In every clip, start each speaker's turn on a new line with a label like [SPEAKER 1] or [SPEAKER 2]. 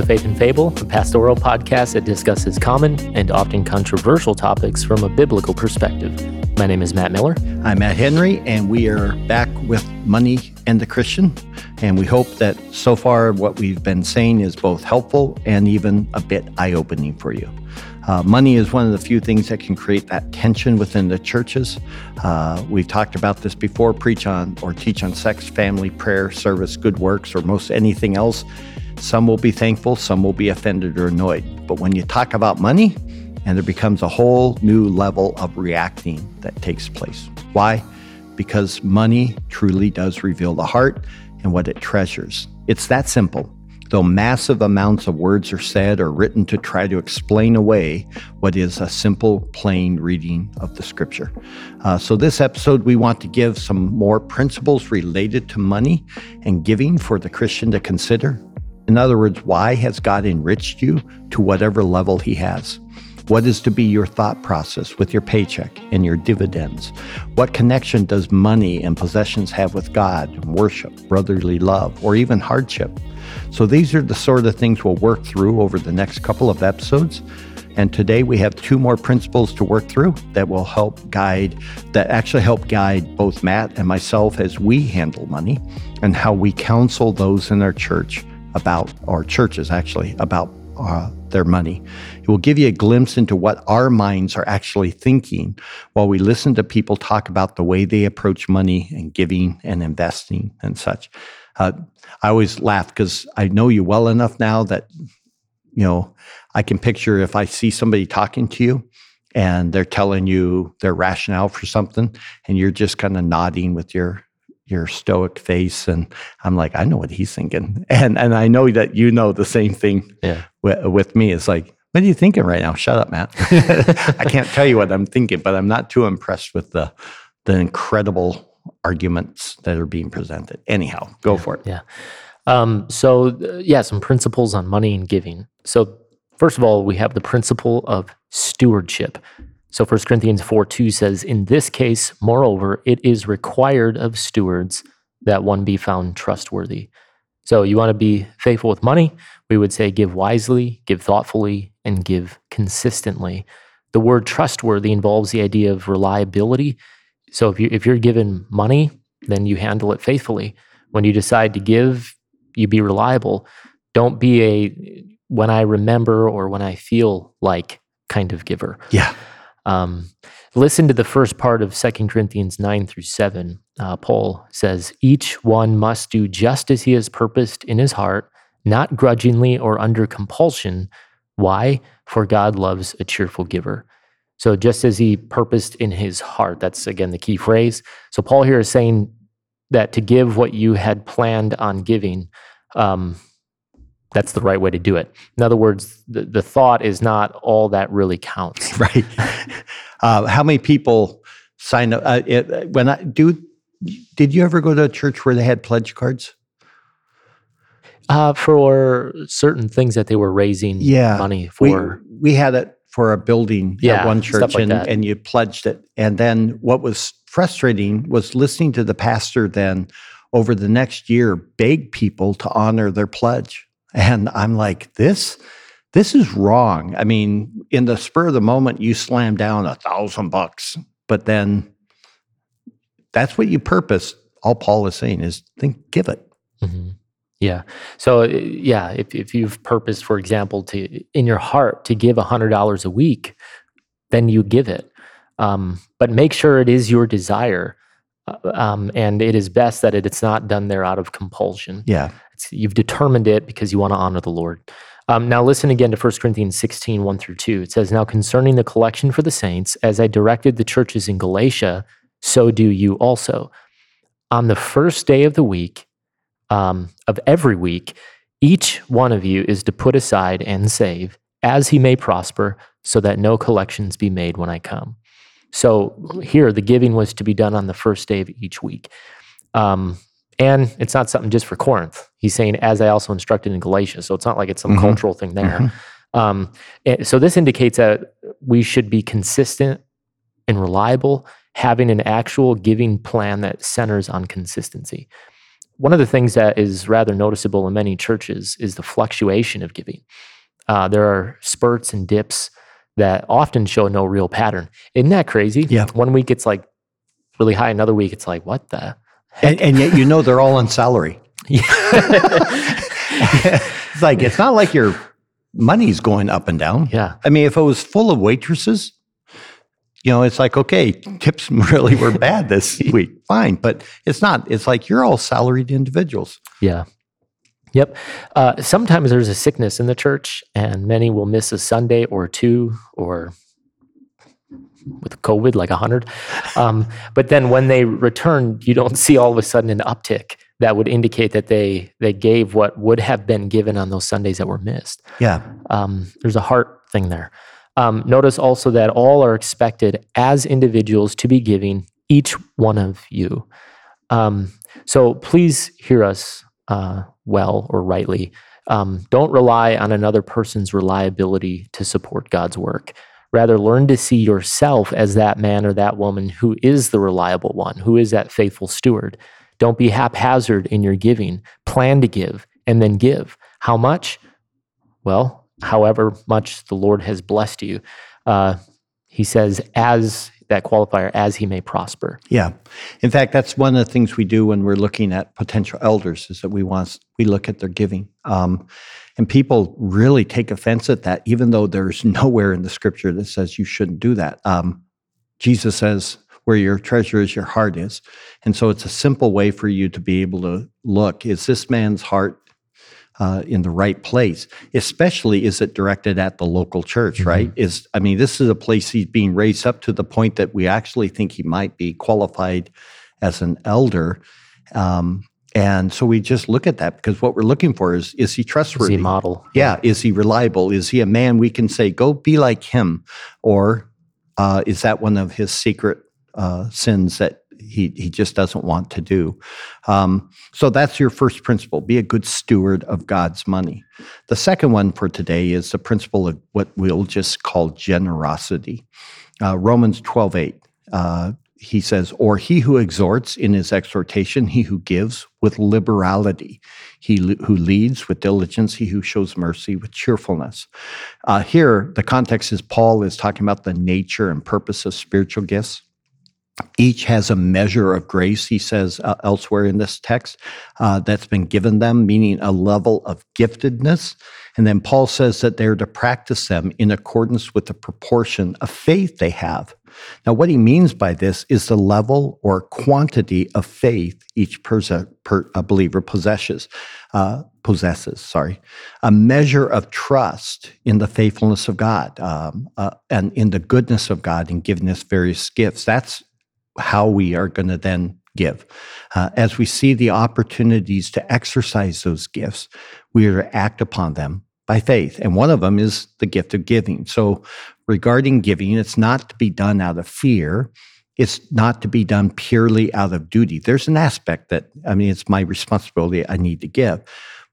[SPEAKER 1] To Faith and Fable, a pastoral podcast that discusses common and often controversial topics from a biblical perspective. My name is Matt Miller.
[SPEAKER 2] I'm Matt Henry, and we are back with Money and the Christian. And we hope that so far what we've been saying is both helpful and even a bit eye opening for you. Uh, money is one of the few things that can create that tension within the churches. Uh, we've talked about this before preach on or teach on sex, family, prayer, service, good works, or most anything else. Some will be thankful, some will be offended or annoyed. But when you talk about money, and there becomes a whole new level of reacting that takes place. Why? Because money truly does reveal the heart and what it treasures. It's that simple though massive amounts of words are said or written to try to explain away what is a simple, plain reading of the scripture. Uh, so, this episode, we want to give some more principles related to money and giving for the Christian to consider. In other words, why has God enriched you to whatever level He has? What is to be your thought process with your paycheck and your dividends? What connection does money and possessions have with God worship, brotherly love, or even hardship? So these are the sort of things we'll work through over the next couple of episodes. And today we have two more principles to work through that will help guide, that actually help guide both Matt and myself as we handle money and how we counsel those in our church about, our churches actually, about uh, their money. It will give you a glimpse into what our minds are actually thinking while we listen to people talk about the way they approach money and giving and investing and such. Uh, I always laugh because I know you well enough now that, you know, I can picture if I see somebody talking to you and they're telling you their rationale for something and you're just kind of nodding with your your stoic face and i'm like i know what he's thinking. And and i know that you know the same thing yeah. with, with me. It's like what are you thinking right now? Shut up matt i can't tell you what i'm thinking but i'm not too impressed with the the incredible arguments that are being presented. Anyhow go
[SPEAKER 1] yeah,
[SPEAKER 2] for it.
[SPEAKER 1] yeah. Um, so uh, yeah some principles on money and giving. So first of all we have the principle of stewardship so 1 Corinthians 4 2 says, In this case, moreover, it is required of stewards that one be found trustworthy. So you want to be faithful with money? We would say give wisely, give thoughtfully, and give consistently. The word trustworthy involves the idea of reliability. So if you if you're given money, then you handle it faithfully. When you decide to give, you be reliable. Don't be a when I remember or when I feel like kind of giver.
[SPEAKER 2] Yeah.
[SPEAKER 1] Um, listen to the first part of 2 Corinthians 9 through 7. Uh, Paul says, Each one must do just as he has purposed in his heart, not grudgingly or under compulsion. Why? For God loves a cheerful giver. So, just as he purposed in his heart, that's again the key phrase. So, Paul here is saying that to give what you had planned on giving, um, that's the right way to do it. In other words, the, the thought is not all that really counts.
[SPEAKER 2] Right. Uh, how many people sign up? Uh, it, when I do, did you ever go to a church where they had pledge cards?
[SPEAKER 1] Uh, for certain things that they were raising yeah, money for.
[SPEAKER 2] We, we had it for a building yeah, at one church, like and, and you pledged it. And then what was frustrating was listening to the pastor then over the next year beg people to honor their pledge. And I'm like, this, this is wrong. I mean, in the spur of the moment, you slam down a thousand bucks, but then that's what you purpose. All Paul is saying is think, give it.
[SPEAKER 1] Mm-hmm. Yeah. So uh, yeah, if, if you've purposed, for example, to in your heart to give a hundred dollars a week, then you give it. Um, but make sure it is your desire. Uh, um, and it is best that it, it's not done there out of compulsion.
[SPEAKER 2] Yeah.
[SPEAKER 1] You've determined it because you want to honor the Lord. Um, now, listen again to 1 Corinthians 16, 1 through 2. It says, Now concerning the collection for the saints, as I directed the churches in Galatia, so do you also. On the first day of the week, um, of every week, each one of you is to put aside and save as he may prosper, so that no collections be made when I come. So here, the giving was to be done on the first day of each week. Um, and it's not something just for Corinth. He's saying, as I also instructed in Galatia. So it's not like it's some mm-hmm. cultural thing there. Mm-hmm. Um, so this indicates that we should be consistent and reliable, having an actual giving plan that centers on consistency. one of the things that is rather noticeable in many churches is the fluctuation of giving. Uh, there are spurts and dips that often show no real pattern. Isn't that crazy?
[SPEAKER 2] Yeah.
[SPEAKER 1] One week it's like really high, another week it's like, what the?
[SPEAKER 2] And, and yet you know they're all on salary. It's like it's not like your money's going up and down.
[SPEAKER 1] yeah.
[SPEAKER 2] I mean, if it was full of waitresses, you know, it's like okay, tips really were bad this week. Fine, but it's not. It's like you're all salaried individuals.
[SPEAKER 1] Yeah. Yep. Uh, sometimes there's a sickness in the church, and many will miss a Sunday or two, or with COVID, like a hundred. Um, but then when they return, you don't see all of a sudden an uptick that would indicate that they they gave what would have been given on those Sundays that were missed.
[SPEAKER 2] Yeah,
[SPEAKER 1] Um, there's a heart thing there. Um, notice also that all are expected as individuals to be giving each one of you. Um, so please hear us uh, well or rightly. Um, don't rely on another person's reliability to support God's work. Rather, learn to see yourself as that man or that woman who is the reliable one, who is that faithful steward. Don't be haphazard in your giving. Plan to give and then give. How much? Well, however much the Lord has blessed you. Uh, he says, as that qualifier, as he may prosper.
[SPEAKER 2] yeah. In fact, that's one of the things we do when we're looking at potential elders is that we want we look at their giving. Um, and people really take offense at that, even though there's nowhere in the scripture that says you shouldn't do that. Um, Jesus says, where your treasure is, your heart is. And so it's a simple way for you to be able to look is this man's heart uh, in the right place? Especially, is it directed at the local church,
[SPEAKER 1] Mhm.
[SPEAKER 2] right? Is I mean, this is a place he's being raised up to the point that we actually think he might be qualified as an elder. Um, and so we just look at that because what we're looking for is is he
[SPEAKER 1] Is
[SPEAKER 2] trustworthy?
[SPEAKER 1] he model?
[SPEAKER 2] Yeah, is he reliable? Is he a man we can say, go be like him? Or uh, is that one of his secret uh, sins that he, he just doesn't want to do? Um, so that's your first principle be a good steward of God's money. The second one for today is the principle of what we'll just call generosity. Uh, Romans 12 8. He says, or he who exhorts in his exhortation, he who gives with liberality, he who leads with diligence, he who shows mercy with cheerfulness. Uh, here, the context is Paul is talking about the nature and purpose of spiritual gifts. Each has a measure of grace, he says uh, elsewhere in this text, uh, that's been given them, meaning a level of giftedness. And then Paul says that they're to practice them in accordance with the proportion of faith they have. Now, what he means by this is the level or quantity of faith each per, a believer possesses. Uh, possesses, sorry, a measure of trust in the faithfulness of God um, uh, and in the goodness of God in giving us various gifts. That's how we are going to then give. Uh, as we see the opportunities to exercise those gifts, we are to act upon them by faith. And one of them is the gift of giving. So, regarding giving, it's not to be done out of fear. It's not to be done purely out of duty. There's an aspect that, I mean, it's my responsibility, I need to give,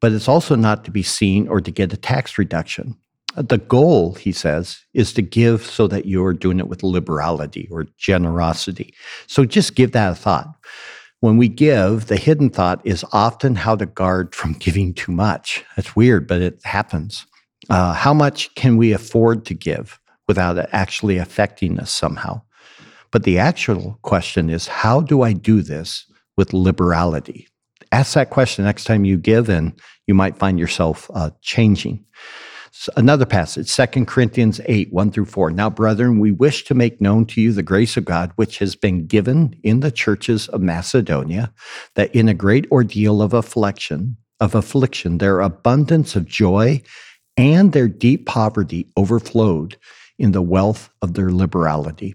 [SPEAKER 2] but it's also not to be seen or to get a tax reduction. The goal, he says, is to give so that you're doing it with liberality or generosity. So just give that a thought. When we give, the hidden thought is often how to guard from giving too much. That's weird, but it happens. Uh, how much can we afford to give without it actually affecting us somehow? But the actual question is how do I do this with liberality? Ask that question next time you give, and you might find yourself uh, changing. Another passage, 2 Corinthians 8, 1 through 4. Now, brethren, we wish to make known to you the grace of God, which has been given in the churches of Macedonia, that in a great ordeal of affliction, of affliction, their abundance of joy and their deep poverty overflowed in the wealth of their liberality.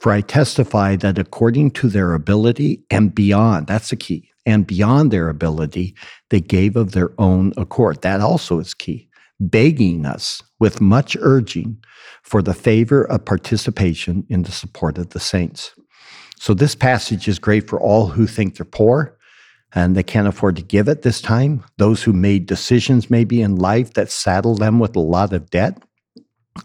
[SPEAKER 2] For I testify that according to their ability and beyond, that's the key, and beyond their ability, they gave of their own accord. That also is key begging us with much urging for the favor of participation in the support of the saints. So, this passage is great for all who think they're poor and they can't afford to give at this time, those who made decisions maybe in life that saddle them with a lot of debt.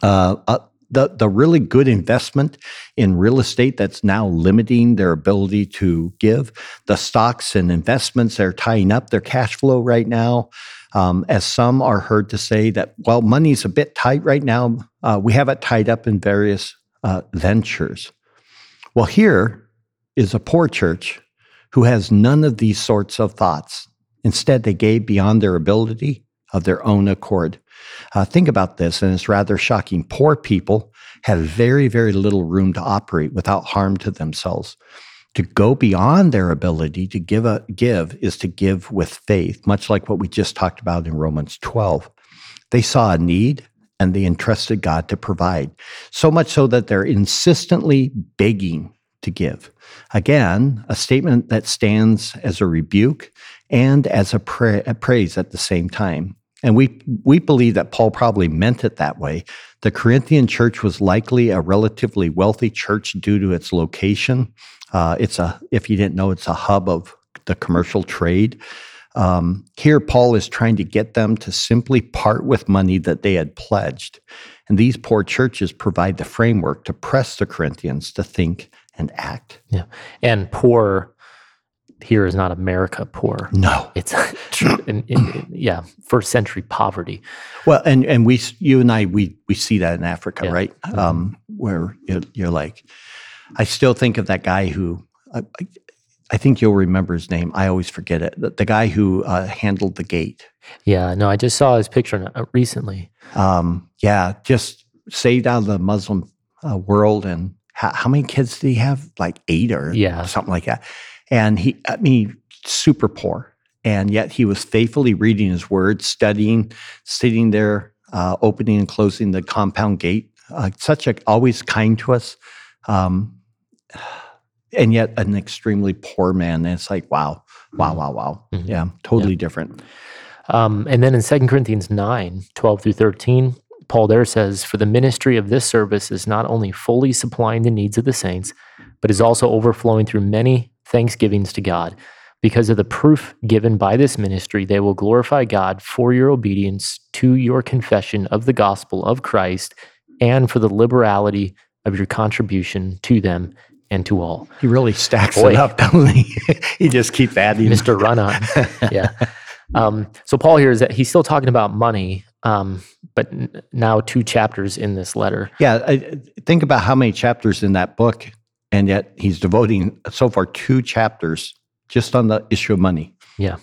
[SPEAKER 2] Uh, uh, the, the really good investment in real estate that's now limiting their ability to give, the stocks and investments that are tying up their cash flow right now. Um, as some are heard to say that, well, money's a bit tight right now. Uh, we have it tied up in various uh, ventures. Well, here is a poor church who has none of these sorts of thoughts. Instead, they gave beyond their ability of their own accord. Uh, think about this, and it's rather shocking. Poor people have very, very little room to operate without harm to themselves. To go beyond their ability to give a give is to give with faith, much like what we just talked about in Romans 12. They saw a need and they entrusted God to provide, so much so that they're insistently begging to give. Again, a statement that stands as a rebuke and as a, pra- a praise at the same time. And we, we believe that Paul probably meant it that way. The Corinthian church was likely a relatively wealthy church due to its location. Uh, it's a, if you didn't know, it's a hub of the commercial trade. Um, here, Paul is trying to get them to simply part with money that they had pledged. And these poor churches provide the framework to press the Corinthians to think and act.
[SPEAKER 1] Yeah. And poor here is not America poor.
[SPEAKER 2] No.
[SPEAKER 1] It's in, in, in, yeah, first century poverty.
[SPEAKER 2] Well, and and we you and I we we see that in Africa, yeah. right? Mm-hmm. Um, where you're, you're, like I still think of that guy who I, I, think you'll remember his name. I always forget it. The, the guy who uh, handled the gate.
[SPEAKER 1] Yeah, no, I just saw his picture uh, recently. Um,
[SPEAKER 2] yeah, just saved out of the Muslim uh, world and how, how, many kids did he have? Like eight or yeah. something like that. And he, I mean, super poor. And yet he was faithfully reading his word, studying, sitting there, uh, opening and closing the compound gate. Uh, such a always kind to us. Um, and yet an extremely poor man. And it's like, wow, wow, mm-hmm. wow, wow. Mm-hmm. Yeah, totally yeah. different.
[SPEAKER 1] Um, and then in 2 Corinthians 9, 12 through 13, Paul there says, For the ministry of this service is not only fully supplying the needs of the saints, but is also overflowing through many thanksgivings to God. Because of the proof given by this ministry, they will glorify God for your obedience to your confession of the gospel of Christ and for the liberality of your contribution to them and to all.
[SPEAKER 2] He really stacks Boy. it up, doesn't he? he just keeps adding.
[SPEAKER 1] Mr. Run On. yeah. Um, so Paul here is that he's still talking about money, um, but n- now two chapters in this letter.
[SPEAKER 2] Yeah, I, think about how many chapters in that book, and yet he's devoting so far two chapters just on the issue of money.
[SPEAKER 1] Yeah.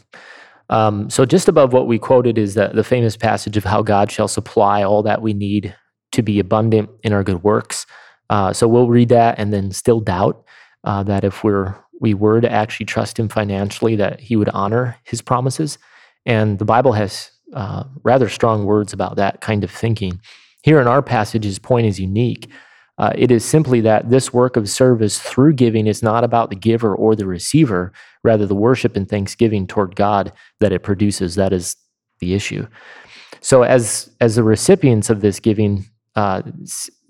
[SPEAKER 1] Um, so just above what we quoted is the, the famous passage of how God shall supply all that we need to be abundant in our good works. Uh, so we'll read that and then still doubt uh, that if we're we were to actually trust Him financially, that He would honor His promises. And the Bible has uh, rather strong words about that kind of thinking. Here in our passage, his point is unique. Uh, it is simply that this work of service through giving is not about the giver or the receiver, rather, the worship and thanksgiving toward God that it produces. That is the issue. So, as, as the recipients of this giving, uh,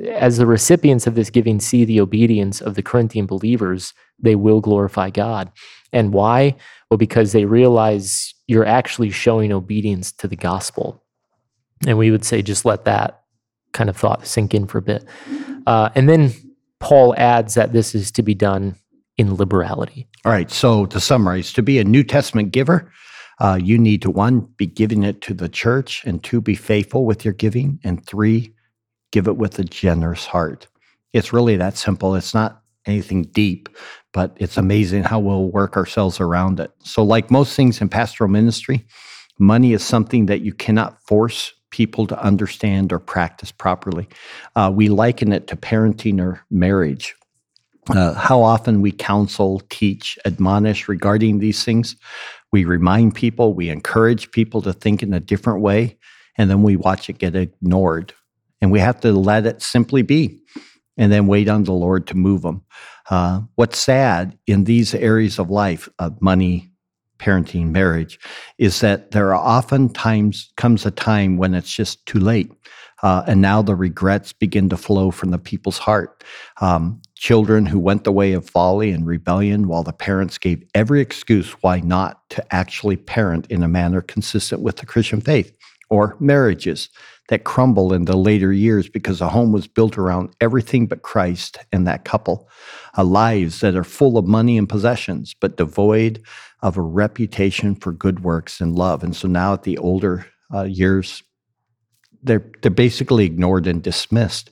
[SPEAKER 1] as the recipients of this giving see the obedience of the Corinthian believers, they will glorify God. And why? Well, because they realize you're actually showing obedience to the gospel. And we would say, just let that kind of thought sink in for a bit. Uh, and then Paul adds that this is to be done in liberality.
[SPEAKER 2] All right. So to summarize, to be a New Testament giver, uh, you need to one, be giving it to the church, and two, be faithful with your giving, and three, give it with a generous heart. It's really that simple. It's not anything deep, but it's amazing how we'll work ourselves around it. So, like most things in pastoral ministry, money is something that you cannot force people to understand or practice properly. Uh, we liken it to parenting or marriage. Uh, how often we counsel, teach, admonish regarding these things. We remind people, we encourage people to think in a different way, and then we watch it get ignored. And we have to let it simply be and then wait on the Lord to move them. Uh, what's sad in these areas of life, of money, parenting, marriage, is that there are often times comes a time when it's just too late. Uh, and now the regrets begin to flow from the people's heart. Um, children who went the way of folly and rebellion, while the parents gave every excuse why not to actually parent in a manner consistent with the Christian faith, or marriages that crumble in the later years because a home was built around everything but Christ and that couple. Uh, lives that are full of money and possessions, but devoid of a reputation for good works and love. And so now at the older uh, years, they're, they're basically ignored and dismissed.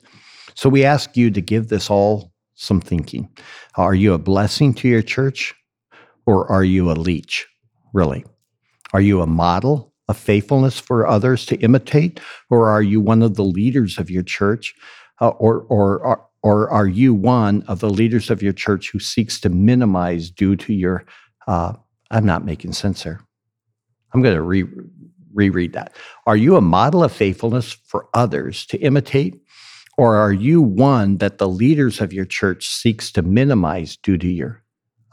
[SPEAKER 2] So we ask you to give this all some thinking. Are you a blessing to your church or are you a leech, really? Are you a model of faithfulness for others to imitate, or are you one of the leaders of your church, uh, or or or or are you one of the leaders of your church who seeks to minimize due to your? Uh, I'm not making sense here. I'm going to re- reread that. Are you a model of faithfulness for others to imitate? Or are you one that the leaders of your church seeks to minimize due to your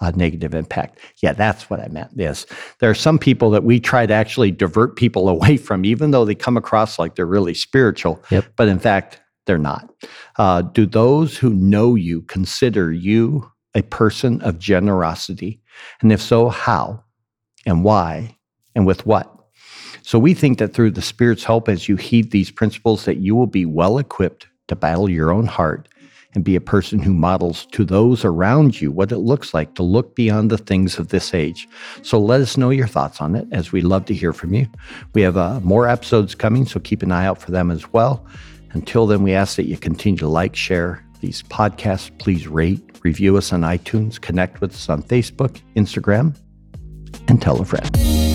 [SPEAKER 2] uh, negative impact. Yeah, that's what I meant. Yes. There are some people that we try to actually divert people away from, even though they come across like they're really spiritual,
[SPEAKER 1] Yep.
[SPEAKER 2] but in fact, they're not. Uh, do those who know you consider you a person of generosity? And if so, how and why and with what? So we think that through the Spirit's help, as you heed these principles, that you will be well equipped to battle your own heart and be a person who models to those around you what it looks like to look beyond the things of this age. So let us know your thoughts on it, as we love to hear from you. We have uh, more episodes coming, so keep an eye out for them as well. Until then, we ask that you continue to like, share these podcasts. Please rate, review us on iTunes, connect with us on Facebook, Instagram, and tell a friend.